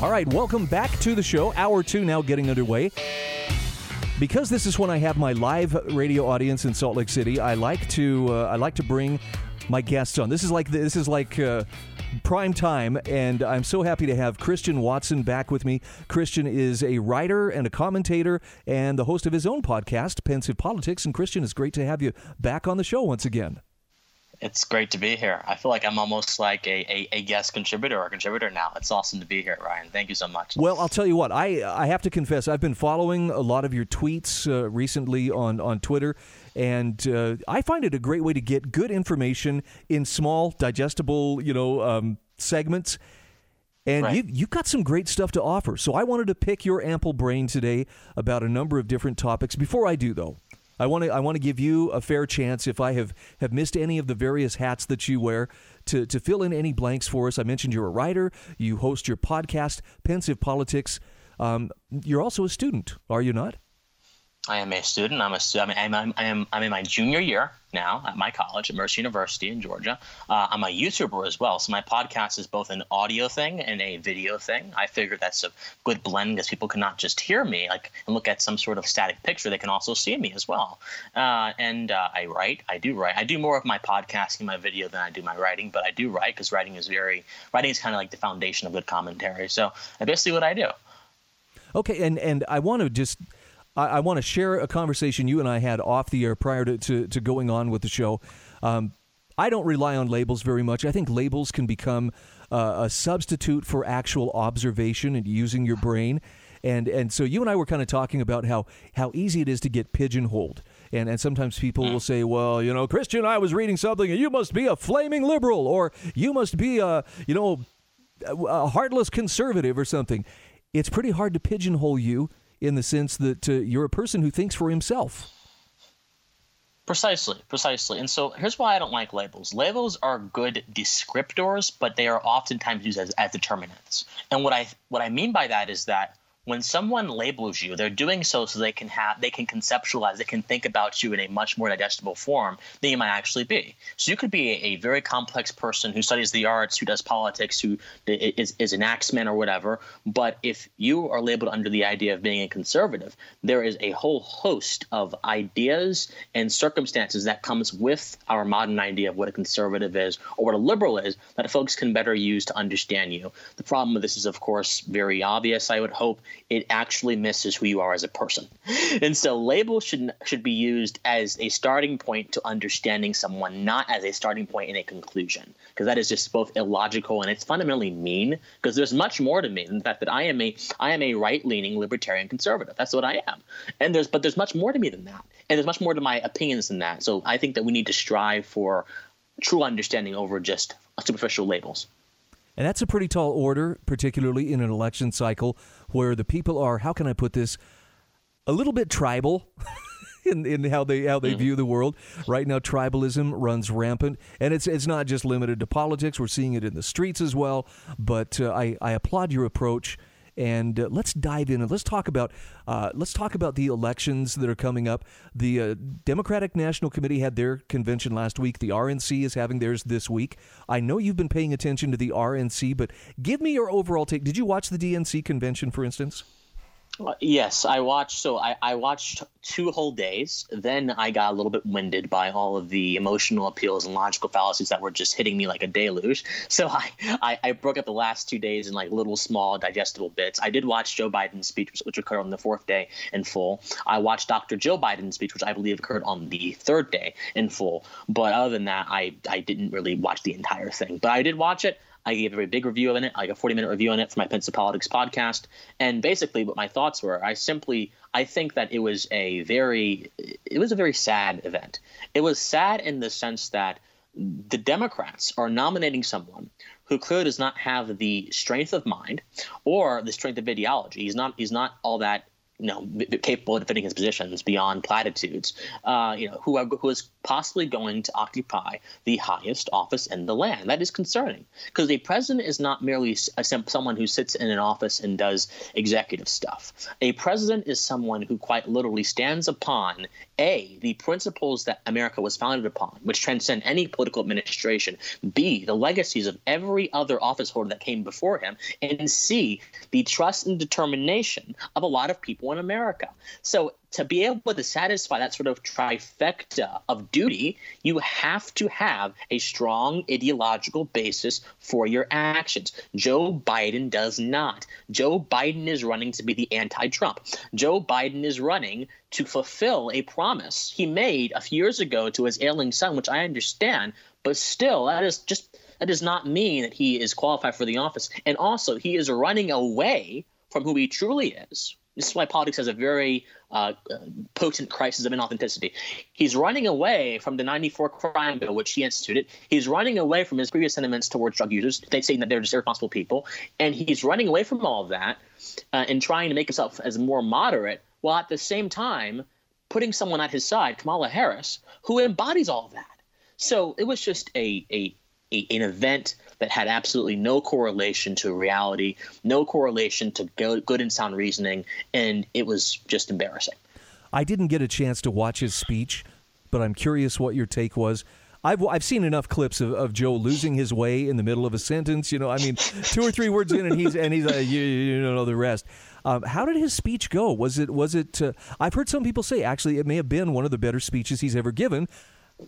All right, welcome back to the show. Hour two now getting underway. Because this is when I have my live radio audience in Salt Lake City, I like to uh, I like to bring my guests on. This is like this is like uh, prime time, and I'm so happy to have Christian Watson back with me. Christian is a writer and a commentator and the host of his own podcast, Pensive Politics. And Christian, it's great to have you back on the show once again. It's great to be here. I feel like I'm almost like a, a, a, guest contributor or a contributor now. It's awesome to be here, Brian. Thank you so much. Well, I'll tell you what. I I have to confess, I've been following a lot of your tweets uh, recently on on Twitter, and uh, I find it a great way to get good information in small, digestible, you know, um, segments. And right. you, you've got some great stuff to offer. So I wanted to pick your ample brain today about a number of different topics. Before I do, though, I want to I want to give you a fair chance if I have have missed any of the various hats that you wear to to fill in any blanks for us. I mentioned you're a writer, you host your podcast, Pensive Politics. Um, you're also a student, are you not? I am a student. I'm a student. I'm, I'm, I'm, I'm in my junior year now at my college at Mercer University in Georgia. Uh, I'm a YouTuber as well. So my podcast is both an audio thing and a video thing. I figure that's a good blend because people cannot just hear me like and look at some sort of static picture. They can also see me as well. Uh, and uh, I write. I do write. I do more of my podcasting, my video than I do my writing, but I do write because writing is very writing is kind of like the foundation of good commentary. So basically what I do. Okay, and and I want to just I, I want to share a conversation you and I had off the air prior to, to, to going on with the show. Um, I don't rely on labels very much. I think labels can become uh, a substitute for actual observation and using your brain. And and so you and I were kind of talking about how how easy it is to get pigeonholed. And and sometimes people will say, well, you know, Christian, I was reading something, and you must be a flaming liberal, or you must be a you know a heartless conservative or something. It's pretty hard to pigeonhole you in the sense that uh, you're a person who thinks for himself. Precisely, precisely. And so here's why I don't like labels. Labels are good descriptors, but they are oftentimes used as, as determinants. And what I what I mean by that is that when someone labels you, they're doing so so they can have they can conceptualize, they can think about you in a much more digestible form than you might actually be. So you could be a, a very complex person who studies the arts, who does politics, who is, is an axeman or whatever. But if you are labeled under the idea of being a conservative, there is a whole host of ideas and circumstances that comes with our modern idea of what a conservative is or what a liberal is that folks can better use to understand you. The problem with this is, of course, very obvious. I would hope it actually misses who you are as a person. And so labels should should be used as a starting point to understanding someone, not as a starting point in a conclusion, because that is just both illogical and it's fundamentally mean. Because there's much more to me than the fact that I am a I am a right leaning libertarian conservative. That's what I am. And there's but there's much more to me than that, and there's much more to my opinions than that. So I think that we need to strive for true understanding over just superficial labels. And that's a pretty tall order, particularly in an election cycle where the people are, how can I put this, a little bit tribal. in, in how they how they mm-hmm. view the world. Right now, tribalism runs rampant, and it's it's not just limited to politics. We're seeing it in the streets as well. But uh, I I applaud your approach and uh, let's dive in and let's talk about uh, let's talk about the elections that are coming up. The uh, Democratic National Committee had their convention last week. The RNC is having theirs this week. I know you've been paying attention to the RNC, but give me your overall take. Did you watch the DNC convention, for instance? Uh, yes, I watched. So I, I watched two whole days. Then I got a little bit winded by all of the emotional appeals and logical fallacies that were just hitting me like a deluge. So I, I, I broke up the last two days in like little small digestible bits. I did watch Joe Biden's speech, which occurred on the fourth day in full. I watched Dr. Jill Biden's speech, which I believe occurred on the third day in full. But other than that, I, I didn't really watch the entire thing. But I did watch it. I gave a very big review of it, like a 40 minute review on it for my Pensive Politics podcast. And basically, what my thoughts were, I simply, I think that it was a very, it was a very sad event. It was sad in the sense that the Democrats are nominating someone who clearly does not have the strength of mind or the strength of ideology. He's not he's not all that you know, capable of defending his positions beyond platitudes, uh, you know, who, are, who is possibly going to occupy the highest office in the land. That is concerning because a president is not merely a, someone who sits in an office and does executive stuff. A president is someone who quite literally stands upon a, the principles that America was founded upon, which transcend any political administration, B, the legacies of every other office holder that came before him, and C, the trust and determination of a lot of people in America. So to be able to satisfy that sort of trifecta of duty, you have to have a strong ideological basis for your actions. Joe Biden does not. Joe Biden is running to be the anti Trump. Joe Biden is running to fulfill a promise he made a few years ago to his ailing son, which I understand, but still, that is just. That does not mean that he is qualified for the office. And also, he is running away from who he truly is, this is why politics has a very uh, potent crisis of inauthenticity. He's running away from the 94 crime bill, which he instituted. He's running away from his previous sentiments towards drug users, saying that they're just irresponsible people. And he's running away from all of that uh, and trying to make himself as more moderate, while at the same time putting someone at his side, Kamala Harris, who embodies all of that. So it was just a, a, a an event that had absolutely no correlation to reality, no correlation to good and sound reasoning, and it was just embarrassing. I didn't get a chance to watch his speech, but I'm curious what your take was. I've, I've seen enough clips of, of Joe losing his way in the middle of a sentence. You know, I mean, two or three words in, and he's and he's uh, you, you know the rest. Um, how did his speech go? Was it was it? Uh, I've heard some people say actually it may have been one of the better speeches he's ever given.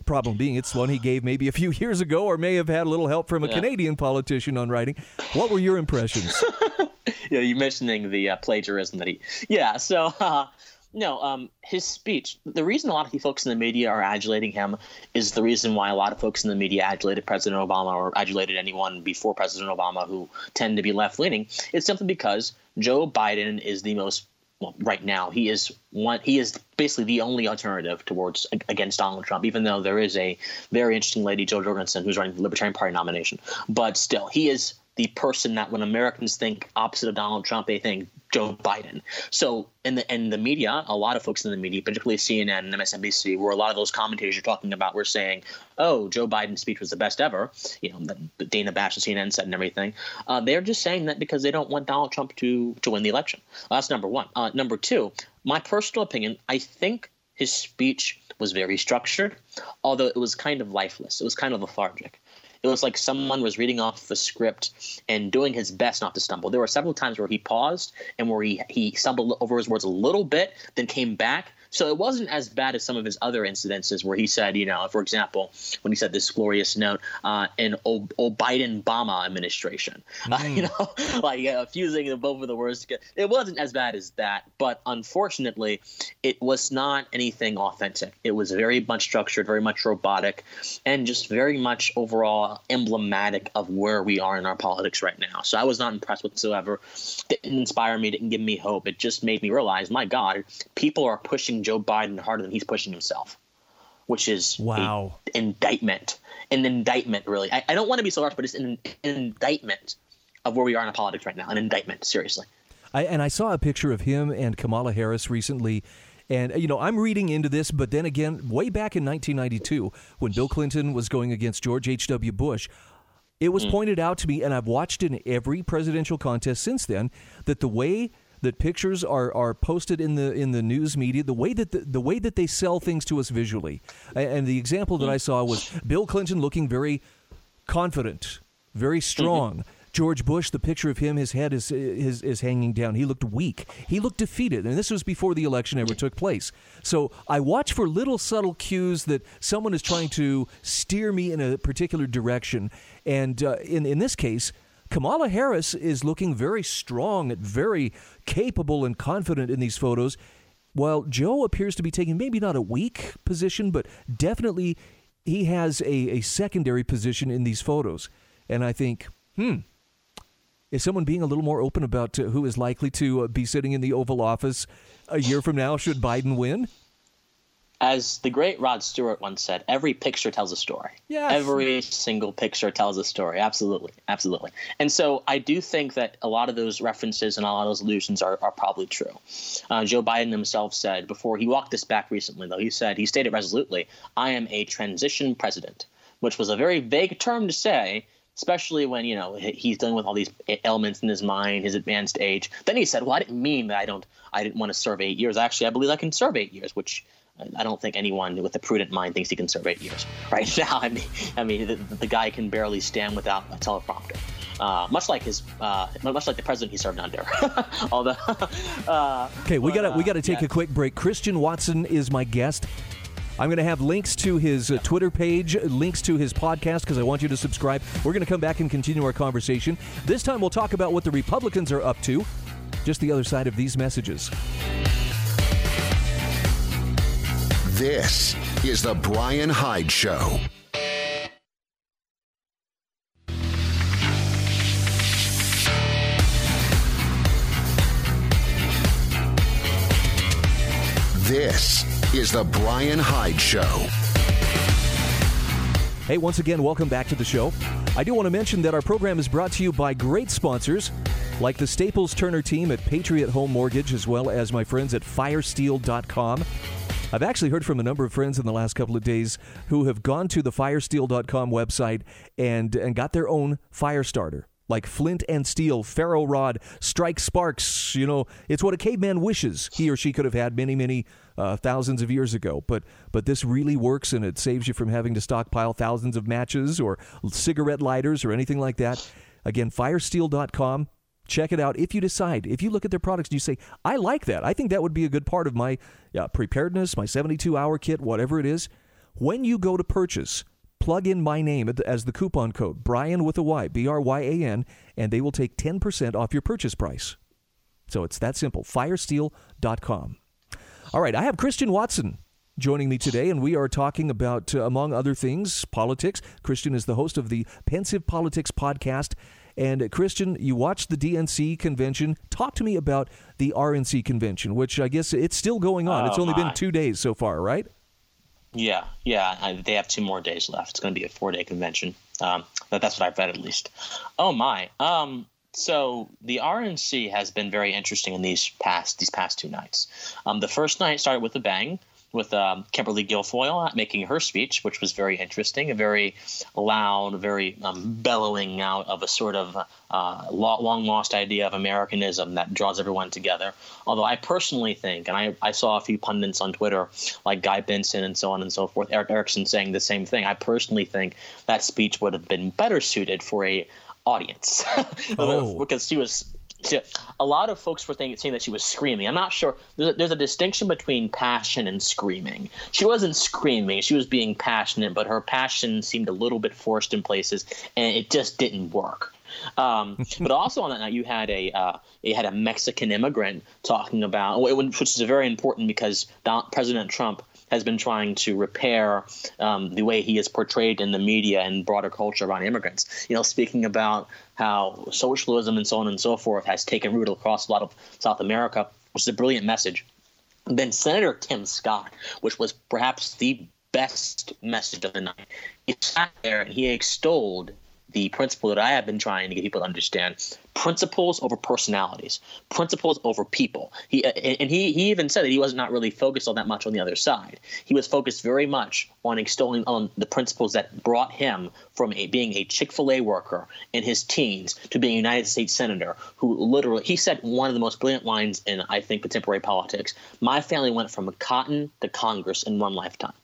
Problem being, it's one he gave maybe a few years ago, or may have had a little help from a yeah. Canadian politician on writing. What were your impressions? yeah, you mentioning the uh, plagiarism that he. Yeah, so. Uh, no, um, his speech. The reason a lot of folks in the media are adulating him is the reason why a lot of folks in the media adulated President Obama or adulated anyone before President Obama who tend to be left leaning. It's simply because Joe Biden is the most well, right now he is one he is basically the only alternative towards against Donald Trump even though there is a very interesting lady Jo Jorgensen who's running the Libertarian Party nomination. But still he is the person that when Americans think opposite of Donald Trump, they think Joe Biden. So in the in the media, a lot of folks in the media, particularly CNN and MSNBC, where a lot of those commentators you're talking about were saying, "Oh, Joe Biden's speech was the best ever," you know, that Dana Bash of CNN said and everything. Uh, they're just saying that because they don't want Donald Trump to to win the election. Well, that's number one. Uh, number two, my personal opinion, I think his speech was very structured, although it was kind of lifeless. It was kind of lethargic. It was like someone was reading off the script and doing his best not to stumble. There were several times where he paused and where he, he stumbled over his words a little bit, then came back so it wasn't as bad as some of his other incidences where he said, you know, for example, when he said this glorious note uh, in old, old Biden Obama administration, mm. uh, you know, like uh, fusing the both of the words together. It wasn't as bad as that, but unfortunately, it was not anything authentic. It was very much structured, very much robotic, and just very much overall emblematic of where we are in our politics right now. So I was not impressed whatsoever. Didn't inspire me, didn't give me hope. It just made me realize, my God, people are pushing Joe Biden harder than he's pushing himself, which is wow indictment, an indictment. Really, I, I don't want to be so harsh, but it's an, an, indictment of where we are in politics right now. An indictment, seriously. I, and I saw a picture of him and Kamala Harris recently. And, you know, I'm reading into this, but then again, way back in 1992, when Bill Clinton was going against George H.W. Bush, it was mm. pointed out to me, and I've watched in every presidential contest since then, that the way that pictures are, are posted in the in the news media, the way that the, the way that they sell things to us visually. And the example that I saw was Bill Clinton looking very confident, very strong. Mm-hmm. George Bush, the picture of him, his head is, is is hanging down. He looked weak. He looked defeated, and this was before the election ever took place. So I watch for little subtle cues that someone is trying to steer me in a particular direction. And uh, in in this case, Kamala Harris is looking very strong, very capable and confident in these photos, while Joe appears to be taking maybe not a weak position, but definitely he has a, a secondary position in these photos. And I think, hmm, is someone being a little more open about uh, who is likely to uh, be sitting in the Oval Office a year from now should Biden win? As the great Rod Stewart once said, every picture tells a story. Yes. Every single picture tells a story. Absolutely. Absolutely. And so I do think that a lot of those references and a lot of those allusions are, are probably true. Uh, Joe Biden himself said before he walked this back recently, though, he said, he stated resolutely, I am a transition president, which was a very vague term to say especially when you know he's dealing with all these elements in his mind, his advanced age. Then he said, "Well, I didn't mean that I don't, I didn't want to serve eight years. Actually, I believe I can serve eight years, which I don't think anyone with a prudent mind thinks he can serve eight years right now. I mean, I mean, the, the guy can barely stand without a teleprompter. Uh, much like his, uh, much like the president he served under. Although, uh, okay, we got to we got to take yeah. a quick break. Christian Watson is my guest. I'm going to have links to his uh, Twitter page, links to his podcast, because I want you to subscribe. We're going to come back and continue our conversation. This time we'll talk about what the Republicans are up to, just the other side of these messages. This is The Brian Hyde Show. This is The Brian Hyde Show. Hey, once again, welcome back to the show. I do want to mention that our program is brought to you by great sponsors like the Staples Turner team at Patriot Home Mortgage, as well as my friends at firesteel.com. I've actually heard from a number of friends in the last couple of days who have gone to the firesteel.com website and, and got their own fire starter like flint and steel, ferro rod, strike sparks. You know, it's what a caveman wishes he or she could have had many, many uh, thousands of years ago. But but this really works, and it saves you from having to stockpile thousands of matches or cigarette lighters or anything like that. Again, firesteel.com. Check it out. If you decide, if you look at their products and you say, I like that, I think that would be a good part of my preparedness, my 72 hour kit, whatever it is. When you go to purchase, plug in my name as the coupon code, Brian with a Y, B R Y A N, and they will take 10% off your purchase price. So it's that simple. Firesteel.com. All right, I have Christian Watson joining me today, and we are talking about, uh, among other things, politics. Christian is the host of the Pensive Politics podcast. And uh, Christian, you watched the DNC convention. Talk to me about the RNC convention, which I guess it's still going on. Oh, it's only my. been two days so far, right? Yeah, yeah. I, they have two more days left. It's going to be a four-day convention. Um, that's what I've read at least. Oh my. Um, so the RNC has been very interesting in these past these past two nights. Um, the first night started with a bang with um, Kimberly Guilfoyle making her speech, which was very interesting, a very loud, very um, bellowing out of a sort of uh, long lost idea of Americanism that draws everyone together. Although I personally think, and I, I saw a few pundits on Twitter, like Guy Benson and so on and so forth, Erick Erickson saying the same thing. I personally think that speech would have been better suited for a audience oh. because she was a lot of folks were thinking, saying that she was screaming. I'm not sure. There's a, there's a, distinction between passion and screaming. She wasn't screaming; she was being passionate, but her passion seemed a little bit forced in places, and it just didn't work. Um, but also on that night, you had a uh, you had a Mexican immigrant talking about, which is very important because President Trump has been trying to repair um, the way he is portrayed in the media and broader culture around immigrants. You know, speaking about how socialism and so on and so forth has taken root across a lot of South America, which is a brilliant message. then Senator Tim Scott, which was perhaps the best message of the night, he sat there and he extolled the principle that I have been trying to get people to understand: principles over personalities, principles over people. He uh, and he he even said that he was not really focused on that much on the other side. He was focused very much on extolling on the principles that brought him from a, being a Chick Fil A worker in his teens to being a United States senator. Who literally he said one of the most brilliant lines in I think contemporary politics. My family went from cotton to Congress in one lifetime.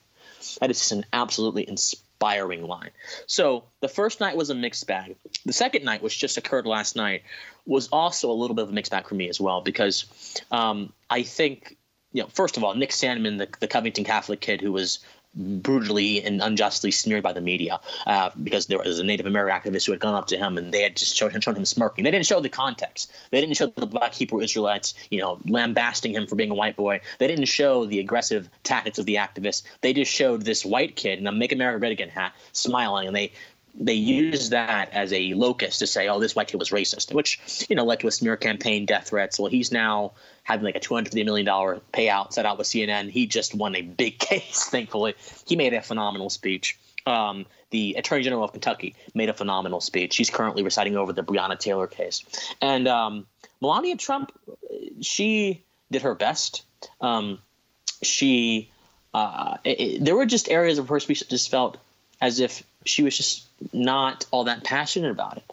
That is just an absolutely inspiring inspiring line. So the first night was a mixed bag. The second night, which just occurred last night, was also a little bit of a mixed bag for me as well because um, I think, you know, first of all, Nick Sandmann, the, the Covington Catholic kid who was brutally and unjustly smeared by the media uh, because there was a Native American activist who had gone up to him and they had just shown, shown him smirking. They didn't show the context. They didn't show the black Hebrew Israelites, you know, lambasting him for being a white boy. They didn't show the aggressive tactics of the activists. They just showed this white kid in a "Make America Great Again" hat smiling, and they they use that as a locus to say, oh, this white kid was racist, which you know led to a smear campaign, death threats. Well, he's now having like a two hundred fifty million dollar payout set out with CNN. He just won a big case, thankfully. He made a phenomenal speech. Um, the Attorney General of Kentucky made a phenomenal speech. She's currently reciting over the Breonna Taylor case, and um, Melania Trump, she did her best. Um, she uh, it, it, there were just areas of her speech that just felt as if she was just not all that passionate about it.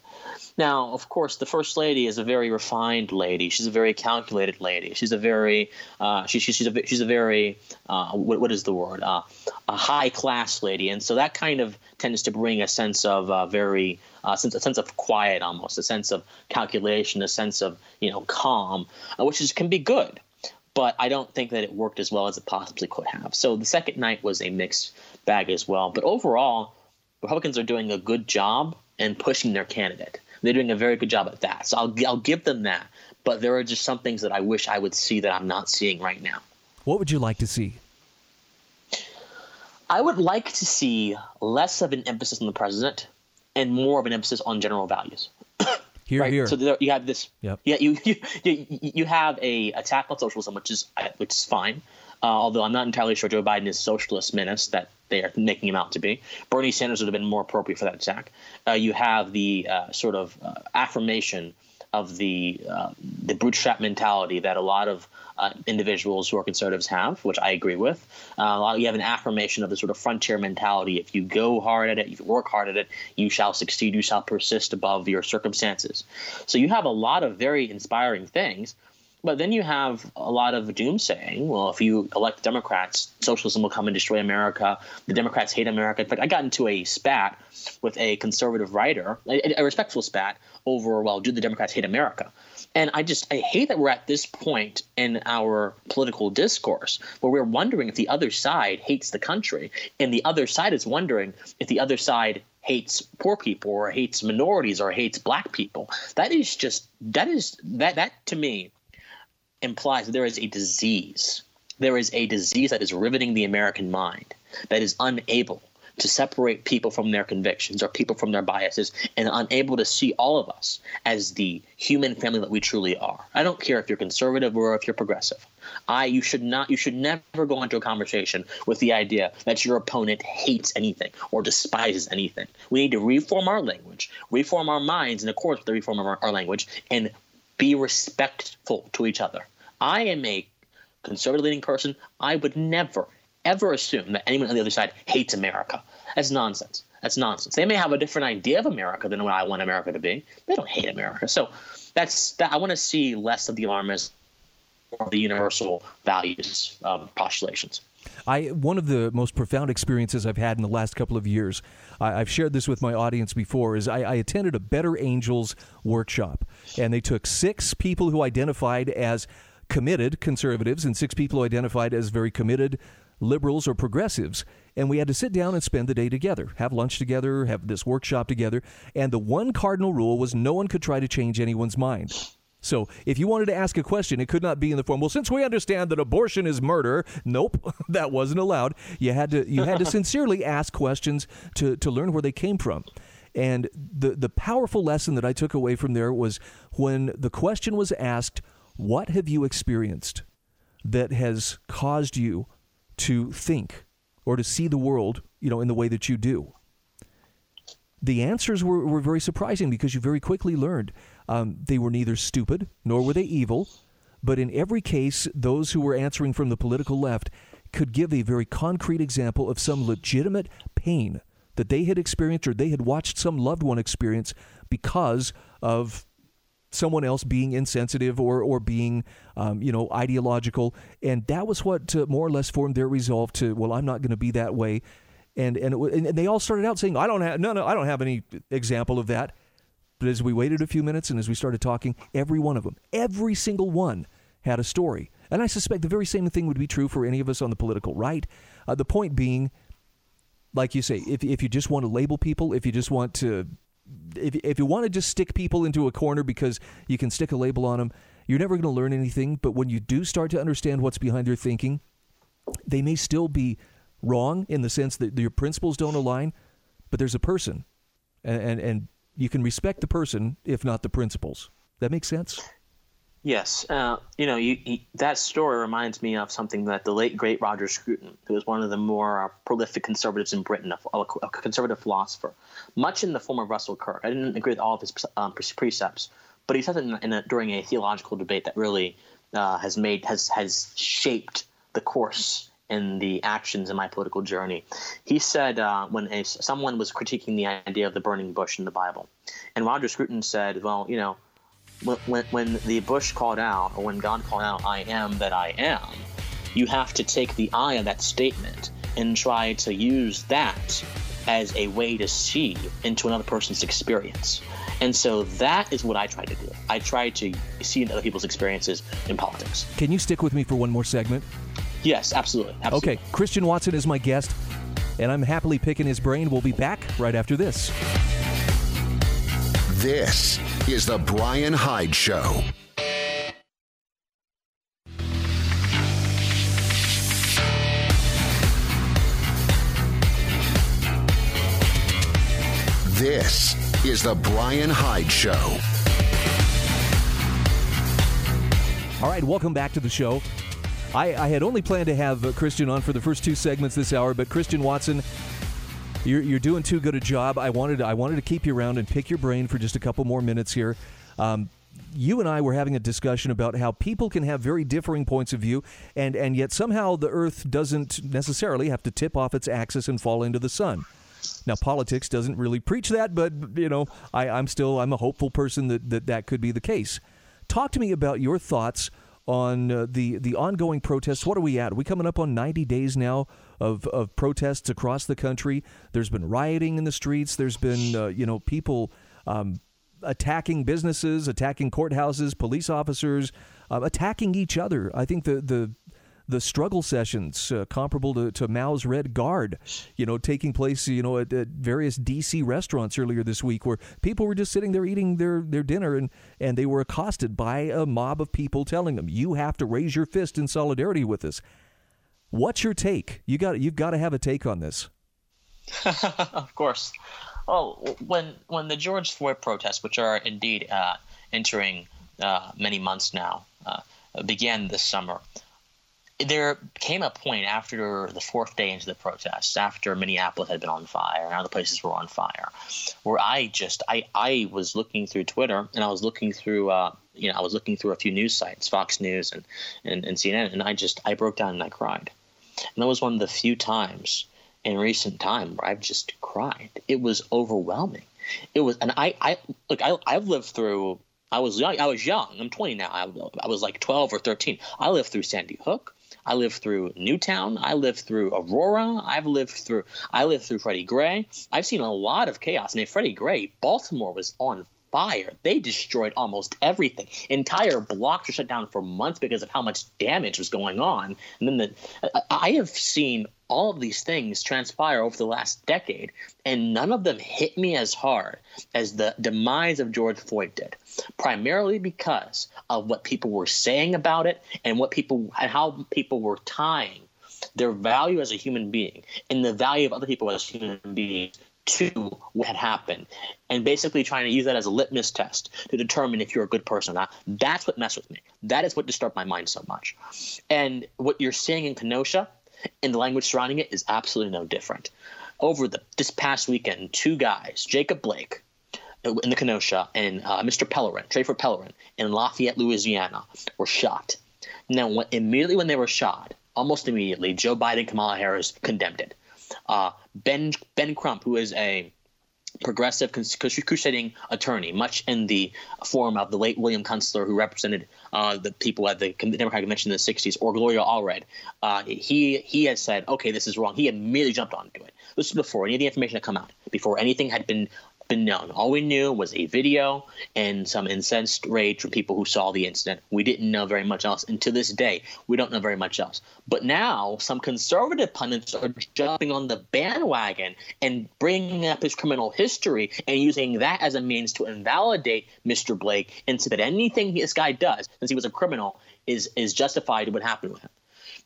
Now, of course, the first lady is a very refined lady. She's a very calculated lady. She's a very uh, she, she, she's a she's a very uh, what, what is the word uh, a high class lady, and so that kind of tends to bring a sense of uh, very uh, sense a sense of quiet, almost a sense of calculation, a sense of you know calm, uh, which is can be good. But I don't think that it worked as well as it possibly could have. So the second night was a mixed bag as well. But overall, Republicans are doing a good job in pushing their candidate. They're doing a very good job at that. So I'll, I'll give them that. But there are just some things that I wish I would see that I'm not seeing right now. What would you like to see? I would like to see less of an emphasis on the president and more of an emphasis on general values. Here, right? here. So there, you have this. Yep. Yeah, you, you you you have a attack on socialism, which is uh, which is fine. Uh, although I'm not entirely sure Joe Biden is socialist menace that they are making him out to be. Bernie Sanders would have been more appropriate for that attack. Uh, you have the uh, sort of uh, affirmation of the uh, the bootstrap mentality that a lot of uh, individuals who are conservatives have, which I agree with. you have an affirmation of the sort of frontier mentality. If you go hard at it, if you work hard at it, you shall succeed. You shall persist above your circumstances. So you have a lot of very inspiring things. But then you have a lot of doomsaying. Well, if you elect Democrats, socialism will come and destroy America. The Democrats hate America. In fact, I got into a spat with a conservative writer, a, a respectful spat over, well, do the Democrats hate America? And I just I hate that we're at this point in our political discourse where we're wondering if the other side hates the country, and the other side is wondering if the other side hates poor people or hates minorities or hates black people. That is just that is that that to me implies that there is a disease. There is a disease that is riveting the American mind, that is unable to separate people from their convictions or people from their biases and unable to see all of us as the human family that we truly are. I don't care if you're conservative or if you're progressive. I you should not you should never go into a conversation with the idea that your opponent hates anything or despises anything. We need to reform our language, reform our minds in accordance with the reform of our, our language, and be respectful to each other. I am a conservative leaning person. I would never, ever assume that anyone on the other side hates America. That's nonsense. That's nonsense. They may have a different idea of America than what I want America to be. They don't hate America. So that's that. I want to see less of the alarmism or the universal values um, postulations. I one of the most profound experiences I've had in the last couple of years. I, have shared this with my audience before. Is I, I attended a Better Angels workshop, and they took six people who identified as committed conservatives and six people who identified as very committed liberals or progressives. And we had to sit down and spend the day together, have lunch together, have this workshop together. And the one cardinal rule was no one could try to change anyone's mind. So if you wanted to ask a question, it could not be in the form, well, since we understand that abortion is murder, nope, that wasn't allowed. You had to you had to sincerely ask questions to, to learn where they came from. And the, the powerful lesson that I took away from there was when the question was asked, what have you experienced that has caused you to think or to see the world, you know, in the way that you do? The answers were, were very surprising because you very quickly learned um, they were neither stupid nor were they evil, but in every case, those who were answering from the political left could give a very concrete example of some legitimate pain that they had experienced or they had watched some loved one experience because of someone else being insensitive or or being um, you know ideological. And that was what uh, more or less formed their resolve to well I'm not going to be that way. And and, and they all started out saying I don't have no no I don't have any example of that but as we waited a few minutes and as we started talking every one of them every single one had a story. And I suspect the very same thing would be true for any of us on the political right. Uh, the point being like you say if if you just want to label people if you just want to if, if you want to just stick people into a corner because you can stick a label on them, you're never going to learn anything. But when you do start to understand what's behind their thinking, they may still be wrong in the sense that your principles don't align, but there's a person. And, and, and you can respect the person if not the principles. That makes sense. Yes, uh, you know, you, you, that story reminds me of something that the late great Roger Scruton, who was one of the more uh, prolific conservatives in Britain, a, a, conservative philosopher, much in the form of Russell Kirk. I didn't agree with all of his um, precepts, but he said in, in a, during a theological debate that really uh, has made has has shaped the course and the actions in my political journey. He said uh, when a, someone was critiquing the idea of the burning bush in the Bible, and Roger Scruton said, "Well, you know." when, when the bush called out, or when God called out, I am that I am, you have to take the I of that statement and try to use that as a way to see into another person's experience. And so that is what I try to do. I try to see into other people's experiences in politics. Can you stick with me for one more segment? Yes, absolutely. absolutely. Okay, Christian Watson is my guest, and I'm happily picking his brain. We'll be back right after this. This is The Brian Hyde Show. This is The Brian Hyde Show. All right, welcome back to the show. I, I had only planned to have uh, Christian on for the first two segments this hour, but Christian Watson you're, you're doing too good a job. I wanted I wanted to keep you around and pick your brain for just a couple more minutes here. Um, you and I were having a discussion about how people can have very differing points of view, and, and yet somehow the Earth doesn't necessarily have to tip off its axis and fall into the sun. Now, politics doesn't really preach that, but you know, I, I'm still I'm a hopeful person that, that that could be the case. Talk to me about your thoughts on uh, the the ongoing protests. What are we at? Are we coming up on 90 days now of, of protests across the country. There's been rioting in the streets. There's been uh, you know people um, attacking businesses, attacking courthouses, police officers, uh, attacking each other. I think the the the struggle sessions uh, comparable to, to Mao's Red Guard, you know, taking place, you know, at, at, various D.C. restaurants earlier this week, where people were just sitting there eating their, their dinner, and and they were accosted by a mob of people telling them, "You have to raise your fist in solidarity with us." What's your take? You got you've got to have a take on this. of course. Oh, when when the George Floyd protests, which are indeed uh, entering uh, many months now, uh, began this summer, there came a point after the fourth day into the protests, after Minneapolis had been on fire and other places were on fire, where I just I I was looking through Twitter and I was looking through uh, you know I was looking through a few news sites, Fox News and, and and CNN, and I just I broke down and I cried, and that was one of the few times in recent time where I've just cried. It was overwhelming. It was, and I I look I I've lived through I was young. I was young. I'm 20 now. I, I, was like 12 or 13. I lived through Sandy Hook. I lived through Newtown. I lived through Aurora. I've lived through I lived through Freddie Gray. I've seen a lot of chaos. And in Freddie Gray, Baltimore was on fire. They destroyed almost everything. Entire blocks were shut down for months because of how much damage was going on. And then the I have seen all of these things transpire over the last decade, and none of them hit me as hard as the demise of George Floyd did. Primarily because of what people were saying about it and what people and how people were tying their value as a human being and the value of other people as human beings to what had happened and basically trying to use that as a litmus test to determine if you're a good person or not. That's what messed with me. That is what disturbed my mind so much. And what you're seeing in Kenosha and the language surrounding it is absolutely no different. Over the this past weekend, two guys, Jacob Blake uh, in the Kenosha and uh, Mr. Pellerin, Trayford Pellerin in Lafayette, Louisiana, were shot. Now, when, immediately when they were shot, almost immediately, Joe Biden, Kamala Harris condemned it. Uh, ben Ben Crump, who is a progressive crusading attorney, much in the form of the late William Kunstler, who represented uh, the people at the Democratic Convention in the 60s, or Gloria Allred. Uh, he he has said, okay, this is wrong. He immediately jumped onto it. This was before any of the information had come out, before anything had been been known. All we knew was a video and some incensed rage from people who saw the incident. We didn't know very much else. And to this day, we don't know very much else. But now, some conservative pundits are jumping on the bandwagon and bringing up his criminal history and using that as a means to invalidate Mr. Blake and say that anything this guy does, since he was a criminal, is, is justified in what happened with him.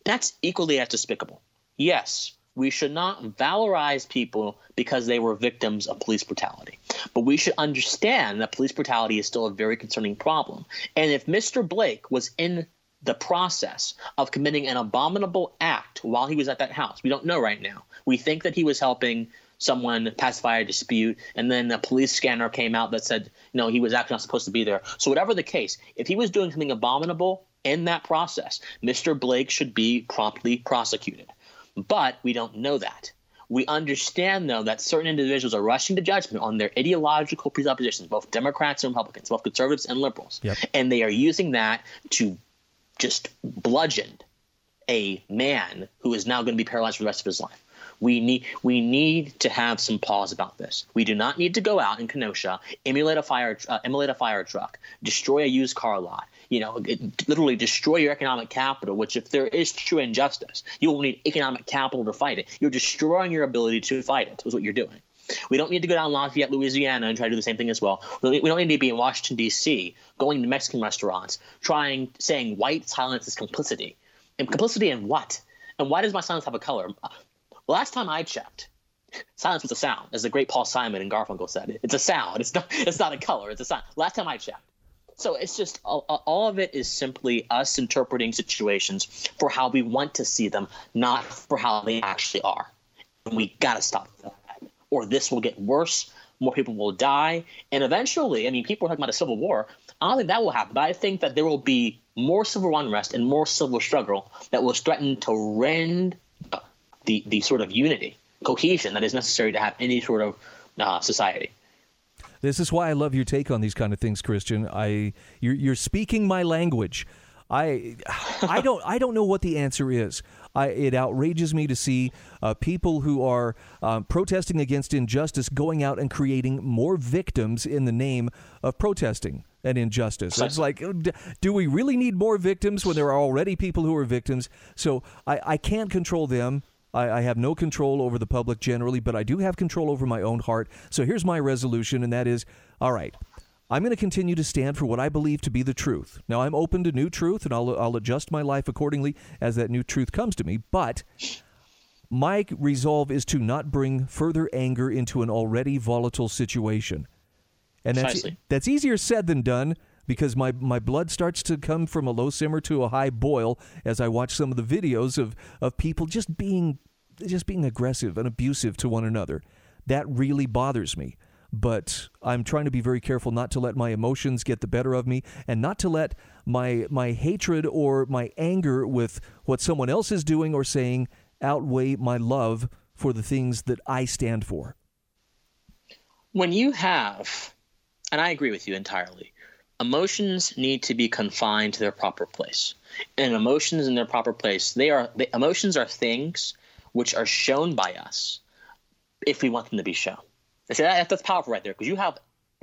That's equally as despicable. Yes, we should not valorize people because they were victims of police brutality. But we should understand that police brutality is still a very concerning problem. And if Mr. Blake was in the process of committing an abominable act while he was at that house, we don't know right now. We think that he was helping someone pacify a dispute, and then a police scanner came out that said, no, he was actually not supposed to be there. So, whatever the case, if he was doing something abominable in that process, Mr. Blake should be promptly prosecuted. But we don't know that. We understand, though, that certain individuals are rushing to judgment on their ideological presuppositions, both Democrats and Republicans, both conservatives and liberals. Yep. And they are using that to just bludgeon a man who is now going to be paralyzed for the rest of his life. We need we need to have some pause about this. We do not need to go out in Kenosha, emulate a fire uh, emulate a fire truck, destroy a used car lot, you know, it, literally destroy your economic capital. Which, if there is true injustice, you will need economic capital to fight it. You're destroying your ability to fight it. Is what you're doing. We don't need to go down Lafayette, Louisiana, and try to do the same thing as well. We don't need to be in Washington D.C. going to Mexican restaurants, trying saying white silence is complicity, and complicity in what? And why does my silence have a color? Last time I checked, silence was a sound, as the great Paul Simon and Garfunkel said. It's a sound. It's not. It's not a color. It's a sound. Last time I checked. So it's just all, of it is simply us interpreting situations for how we want to see them, not for how they actually are. And we got to stop that, or this will get worse. More people will die, and eventually, I mean, people are talking about a civil war. I don't think that will happen, but I think that there will be more civil unrest and more civil struggle that will threaten to rend the the sort of unity, cohesion that is necessary to have any sort of uh, society. This is why I love your take on these kind of things, Christian. I you're, you're speaking my language. I I don't I don't know what the answer is. I, it outrages me to see uh, people who are um, protesting against injustice going out and creating more victims in the name of protesting and injustice. It's like, do we really need more victims when there are already people who are victims? So I, I can't control them. I, I, have no control over the public generally, but I do have control over my own heart. So here's my resolution, and that is all right, I'm going to continue to stand for what I believe to be the truth. Now, I'm open to new truth, and I'll, I'll adjust my life accordingly as that new truth comes to me, but my resolve is to not bring further anger into an already volatile situation. And that's, that's easier said than done because my, my blood starts to come from a low simmer to a high boil as I watch some of the videos of, of people just being just being aggressive and abusive to one another. That really bothers me. But I'm trying to be very careful not to let my emotions get the better of me and not to let my my hatred or my anger with what someone else is doing or saying outweigh my love for the things that I stand for. When you have and I agree with you entirely emotions need to be confined to their proper place. And emotions in their proper place, they are they, emotions are things which are shown by us if we want them to be shown. I say that, that's powerful right there because you have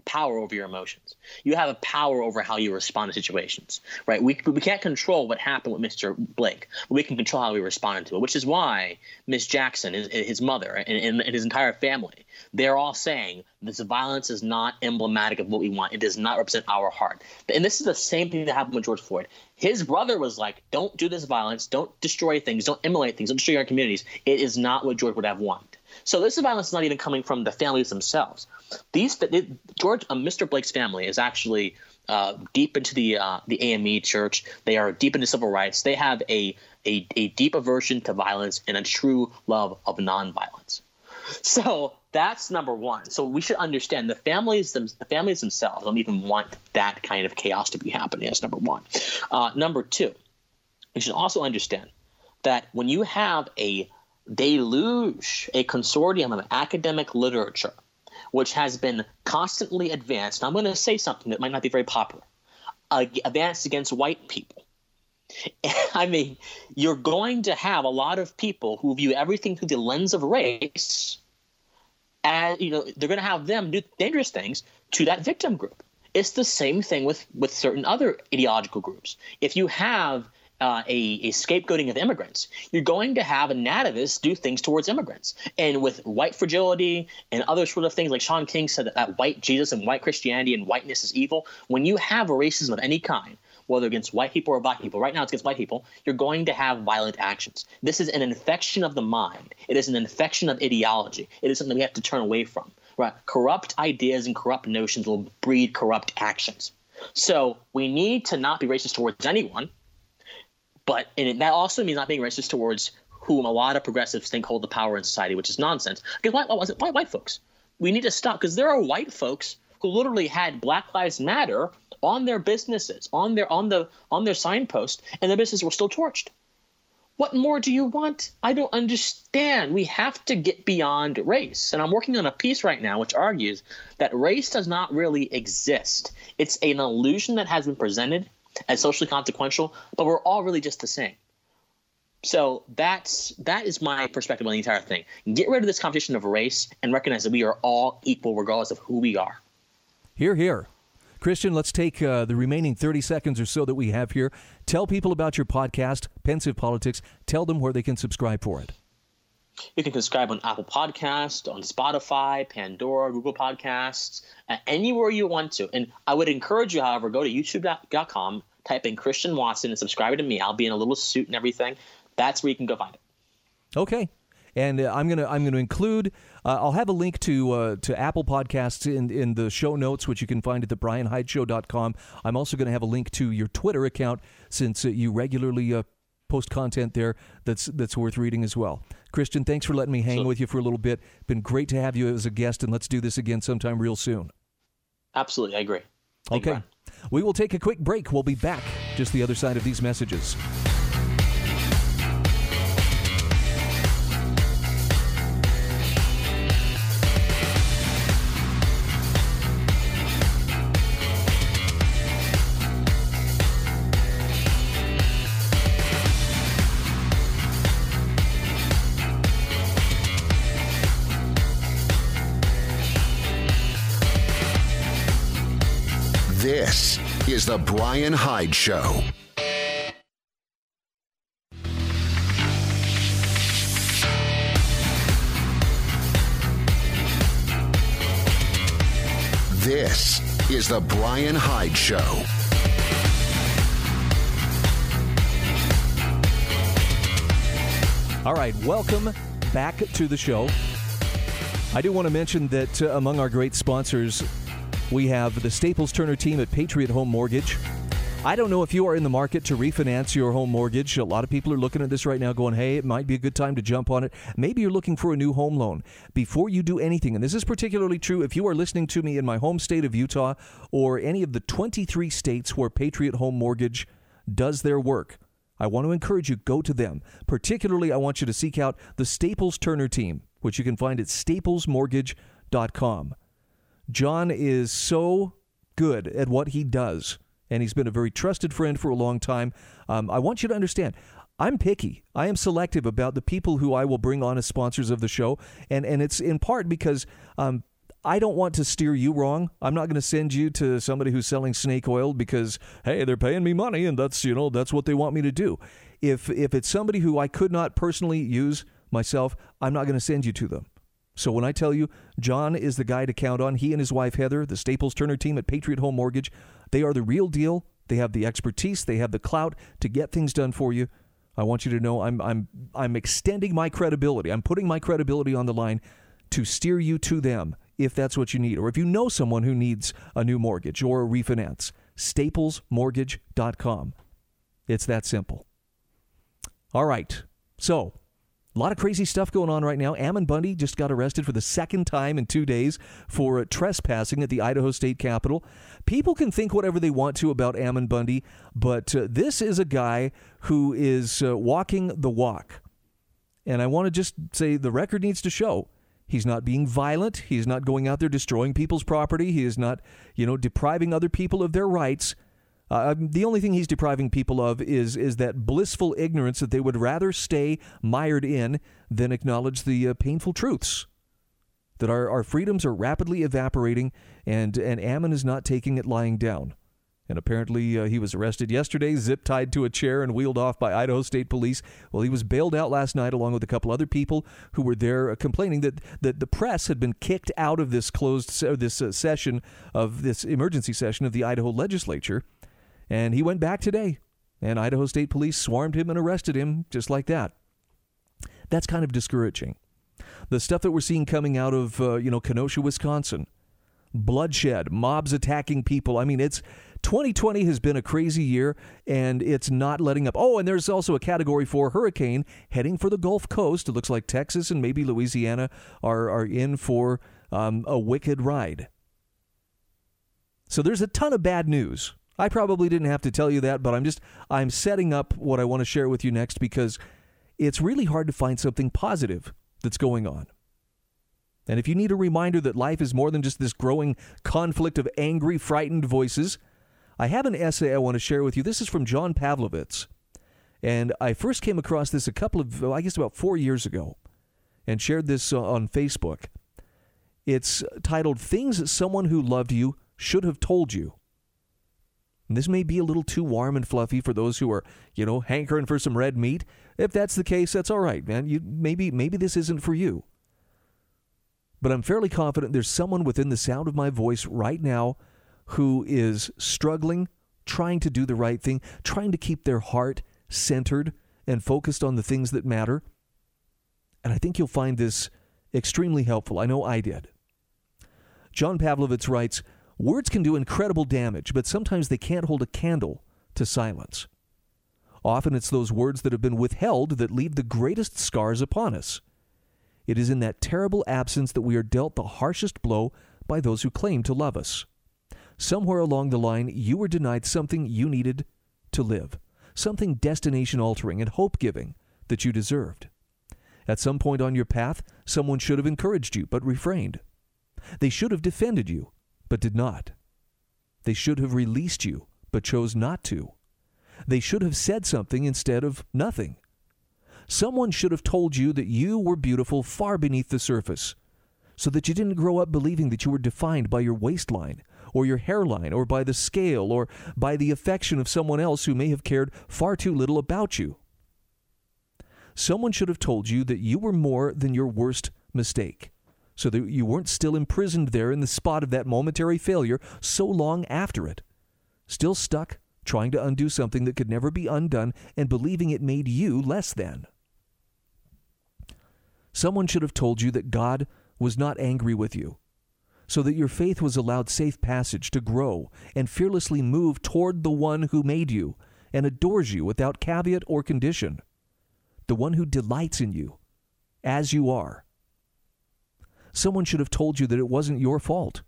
power over your emotions. You have a power over how you respond to situations, right? We, we can't control what happened with Mr. Blake, but we can control how we respond to it, which is why Miss Jackson, his, his mother, and, and his entire family, they're all saying this violence is not emblematic of what we want. It does not represent our heart. And this is the same thing that happened with George Floyd. His brother was like, don't do this violence, don't destroy things, don't immolate things, don't destroy our communities. It is not what George would have wanted. So this violence is not even coming from the families themselves. These George, uh, Mr. Blake's family is actually uh, deep into the uh, the AME church. They are deep into civil rights. They have a, a a deep aversion to violence and a true love of nonviolence. So that's number one. So we should understand the families them, the families themselves don't even want that kind of chaos to be happening. That's number one. Uh, number two, you should also understand that when you have a deluge, a consortium of academic literature, which has been constantly advanced. I'm going to say something that might not be very popular advanced against white people. I mean, you're going to have a lot of people who view everything through the lens of race, and you know they're going to have them do dangerous things to that victim group. It's the same thing with with certain other ideological groups. If you have uh, a, a, scapegoating of immigrants, you're going to have a nativist do things towards immigrants. And with white fragility and other sort of things, like Shaun King said that, that white Jesus and white Christianity and whiteness is evil, when you have a racism of any kind, whether against white people or black people, right now it's against white people, you're going to have violent actions. This is an infection of the mind. It is an infection of ideology. It is something we have to turn away from. Right? Corrupt ideas and corrupt notions will breed corrupt actions. So we need to not be racist towards anyone, but and that also means not being racist towards whom a lot of progressives think hold the power in society, which is nonsense. Because white, white, white, white folks, we need to stop because there are white folks who literally had Black Lives Matter on their businesses, on their on the on their signpost, and their businesses were still torched. What more do you want? I don't understand. We have to get beyond race. And I'm working on a piece right now which argues that race does not really exist. It's an illusion that has been presented as socially consequential, but we're all really just the same. So that's that is my perspective on the entire thing. Get rid of this competition of race and recognize that we are all equal regardless of who we are. Hear, hear. Christian, let's take uh, the remaining 30 seconds or so that we have here. Tell people about your podcast, Pensive Politics. Tell them where they can subscribe for it. You can subscribe on Apple Podcast, on Spotify, Pandora, Google Podcasts, uh, anywhere you want to. And I would encourage you, however, go to youtube.com, type in Christian Watson, and subscribe to me. I'll be in a little suit and everything. That's where you can go find it. Okay and uh, I'm gonna I'm gonna include. Uh, I'll have a link to uh, to Apple Podcasts in in the show notes, which you can find at the thebrianhydeshow.com. I'm also to have a link to your Twitter account since uh, you regularly uh, post content there that's that's worth reading as well. Christian, thanks for letting me hang with you for a little bit. Been great to have you as a guest, and let's do this again sometime real soon. Absolutely, I agree. Thank okay, we will take a quick break. We'll be back just the other side of these messages. The Brian Hyde Show. This is The Brian Hyde Show. All right, welcome back to the show. I do want to mention that uh, among our great sponsors, we have the Staples Turner team at Patriot Home Mortgage. I don't know if you are in the market to refinance your home mortgage. A lot of people are looking at this right now going, hey, it might be a good time to jump on it. Maybe you're looking for a new home loan. Before you do anything, and this is particularly true if you are listening to me in my home state of Utah or any of the 23 states where Patriot Home Mortgage does their work, I want to encourage you, go to them. Particularly, I want you to seek out the Staples Turner team, which you can find at staplesmortgage.com. John is so good at what he does, and he's been a very trusted friend for a long time. Um, I want you to understand. I'm picky. I am selective about the people who I will bring on as sponsors of the show, and and it's in part because um, I don't want to steer you wrong. I'm not going to send you to somebody who's selling snake oil because hey, they're paying me money and that's, you know, that's what they want me to do. If if it's somebody who I could not personally use myself, I'm not going to send you to them. So when I tell you John is the guy to count on, he and his wife Heather, the Staples Turner team at Patriot Home Mortgage, they are the real deal. They have the expertise, they have the clout to get things done for you. I want you to know I'm I'm I'm extending my credibility. I'm putting my credibility on the line to steer you to them if that's what you need or if you know someone who needs a new mortgage or a refinance. staplesmortgage.com. It's that simple. All right. So, a lot of crazy stuff going on right now. Ammon Bundy just got arrested for the second time in two days for trespassing at the Idaho State Capitol. People can think whatever they want to about Ammon Bundy, but uh, this is a guy who is uh, walking the walk. And I want to just say the record needs to show he's not being violent. He's not going out there destroying people's property. He is not, you know, depriving other people of their rights. Uh, um, the only thing he's depriving people of is is that blissful ignorance that they would rather stay mired in than acknowledge the uh, painful truths that our, our freedoms are rapidly evaporating and and Ammon is not taking it lying down. And apparently, uh, he was arrested yesterday, zip tied to a chair, and wheeled off by Idaho State Police. Well, he was bailed out last night, along with a couple other people who were there, uh, complaining that, that the press had been kicked out of this closed se- this uh, session of this emergency session of the Idaho legislature And he went back today, and Idaho State Police swarmed him and arrested him just like that. That's kind of discouraging. The stuff that we're seeing coming out of, uh, you know, Kenosha, Wisconsin, bloodshed, mobs attacking people. I mean, it's 2020 has been a crazy year and it's not letting up. Oh, and there's also a category 4 hurricane heading for the Gulf Coast. It looks like Texas and maybe Louisiana are, are in for um, a wicked ride. So there's a ton of bad news. I probably didn't have to tell you that, but I'm just I'm setting up what I want to share with you next because it's really hard to find something positive that's going on. And if you need a reminder that life is more than just this growing conflict of angry, frightened voices, I have an essay I want to share with you. This is from John Pavlovitz. And I first came across this a couple of, I guess about four years ago, and shared this uh, on Facebook. It's titled Things Someone Who Loved You Should Have Told You. This may be a little too warm and fluffy for those who are, you know, hankering for some red meat. If that's the case, that's all right, man. You maybe maybe this isn't for you. But I'm fairly confident there's someone within the sound of my voice right now who is struggling, trying to do the right thing, trying to keep their heart centered and focused on the things that matter. And I think you'll find this extremely helpful. I know I did. John Pavlovitz writes Words can do incredible damage, but sometimes they can't hold a candle to silence. Often it's those words that have been withheld that leave the greatest scars upon us. It is in that terrible absence that we are dealt the harshest blow by those who claim to love us. Somewhere along the line, you were denied something you needed to live, something destination altering and hope giving that you deserved. At some point on your path, someone should have encouraged you, but refrained. They should have defended you, but did not. They should have released you, but chose not to. They should have said something instead of nothing. Someone should have told you that you were beautiful far beneath the surface, so that you didn't grow up believing that you were defined by your waistline, or your hairline, or by the scale, or by the affection of someone else who may have cared far too little about you. Someone should have told you that you were more than your worst mistake, so that you weren't still imprisoned there in the spot of that momentary failure so long after it, still stuck trying to undo something that could never be undone and believing it made you less than. Someone should have told you that God was not angry with you, so that your faith was allowed safe passage to grow and fearlessly move toward the one who made you and adores you without caveat or condition, the one who delights in you as you are. Someone should have told you that it wasn't your fault,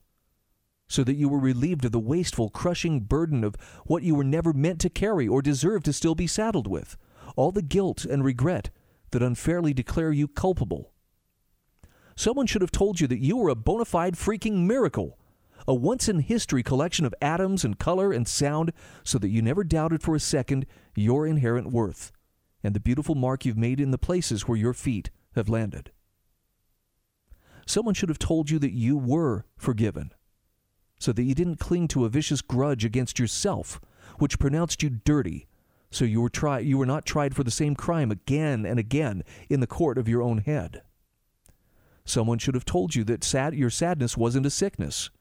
so that you were relieved of the wasteful, crushing burden of what you were never meant to carry or deserve to still be saddled with, all the guilt and regret that unfairly declare you culpable. Someone should have told you that you were a bona fide freaking miracle, a once in history collection of atoms and color and sound, so that you never doubted for a second your inherent worth and the beautiful mark you've made in the places where your feet have landed. Someone should have told you that you were forgiven, so that you didn't cling to a vicious grudge against yourself, which pronounced you dirty. So you were, try- you were not tried for the same crime again and again in the court of your own head. Someone should have told you that sad- your sadness wasn't a sickness,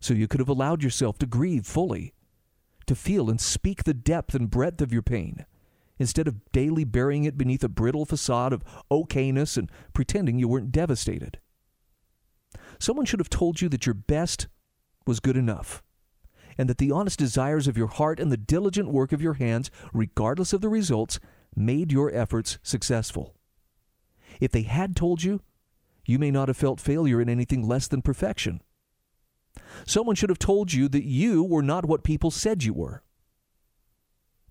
so you could have allowed yourself to grieve fully, to feel and speak the depth and breadth of your pain, instead of daily burying it beneath a brittle facade of okayness and pretending you weren't devastated. Someone should have told you that your best was good enough and that the honest desires of your heart and the diligent work of your hands, regardless of the results, made your efforts successful. If they had told you, you may not have felt failure in anything less than perfection. Someone should have told you that you were not what people said you were.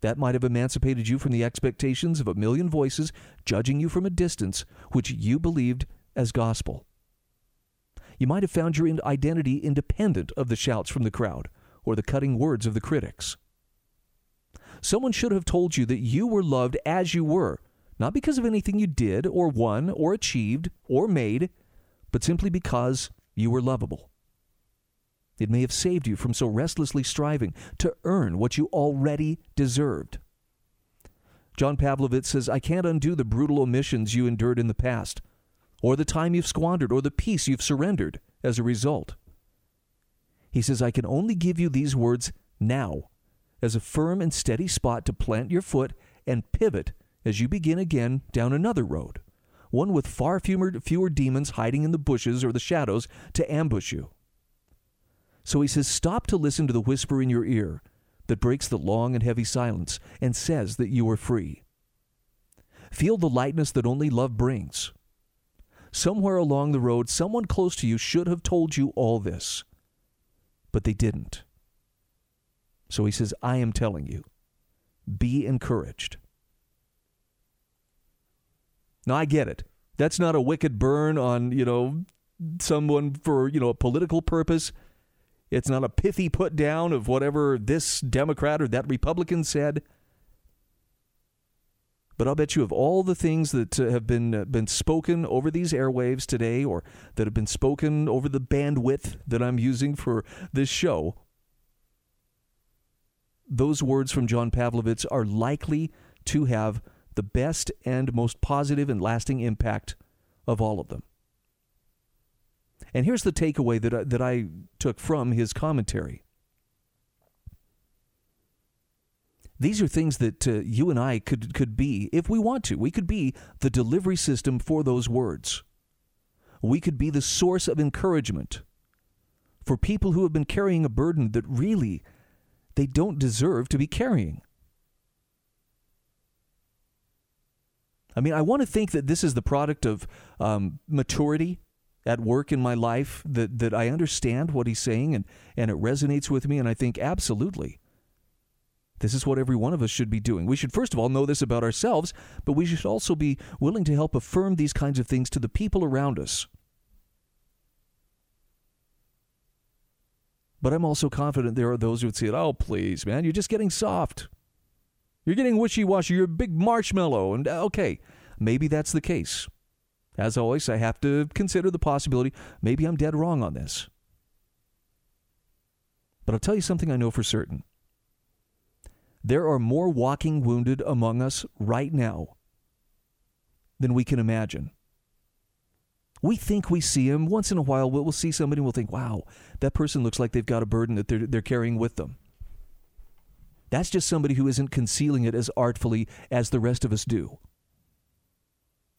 That might have emancipated you from the expectations of a million voices judging you from a distance, which you believed as gospel. You might have found your identity independent of the shouts from the crowd, or the cutting words of the critics. Someone should have told you that you were loved as you were, not because of anything you did, or won, or achieved, or made, but simply because you were lovable. It may have saved you from so restlessly striving to earn what you already deserved. John Pavlovitz says, I can't undo the brutal omissions you endured in the past, or the time you've squandered, or the peace you've surrendered as a result. He says, I can only give you these words now as a firm and steady spot to plant your foot and pivot as you begin again down another road, one with far fewer, fewer demons hiding in the bushes or the shadows to ambush you. So he says, Stop to listen to the whisper in your ear that breaks the long and heavy silence and says that you are free. Feel the lightness that only love brings. Somewhere along the road, someone close to you should have told you all this, but they didn't. So he says, I am telling you, be encouraged. Now, I get it. That's not a wicked burn on, you know, someone for, you know, a political purpose. It's not a pithy put down of whatever this Democrat or that Republican said. But I'll bet you of all the things that uh, have been uh, been spoken over these airwaves today, or that have been spoken over the bandwidth that I'm using for this show, those words from John Pavlovitz are likely to have the best and most positive and lasting impact of all of them. And here's the takeaway that I, that I took from his commentary. These are things that uh, you and I could could be if we want to. We could be the delivery system for those words. We could be the source of encouragement for people who have been carrying a burden that really they don't deserve to be carrying. I mean, I want to think that this is the product of um, maturity at work in my life, that, that I understand what he's saying and, and it resonates with me. And I think, absolutely, this is what every one of us should be doing. We should, first of all, know this about ourselves, but we should also be willing to help affirm these kinds of things to the people around us. But I'm also confident there are those who would say, oh, please, man, you're just getting soft. You're getting wishy washy. You're a big marshmallow. And uh, okay, maybe that's the case. As always, I have to consider the possibility maybe I'm dead wrong on this. But I'll tell you something I know for certain. There are more walking wounded among us right now than we can imagine. We think we see them. Once in a while, we'll, see somebody and we'll think, wow, that person looks like they've got a burden that they're, they're carrying with them. That's just somebody who isn't concealing it as artfully as the rest of us do.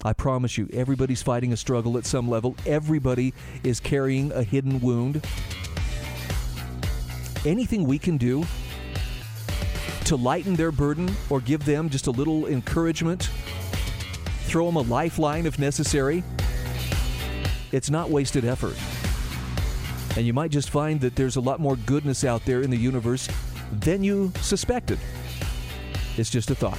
I promise you, everybody's fighting a struggle at some level. Everybody is carrying a hidden wound. Anything we can do to lighten their burden or give them just a little encouragement, throw them a lifeline if necessary, it's not wasted effort. And you might just find that there's a lot more goodness out there in the universe than you suspected. It's just a thought.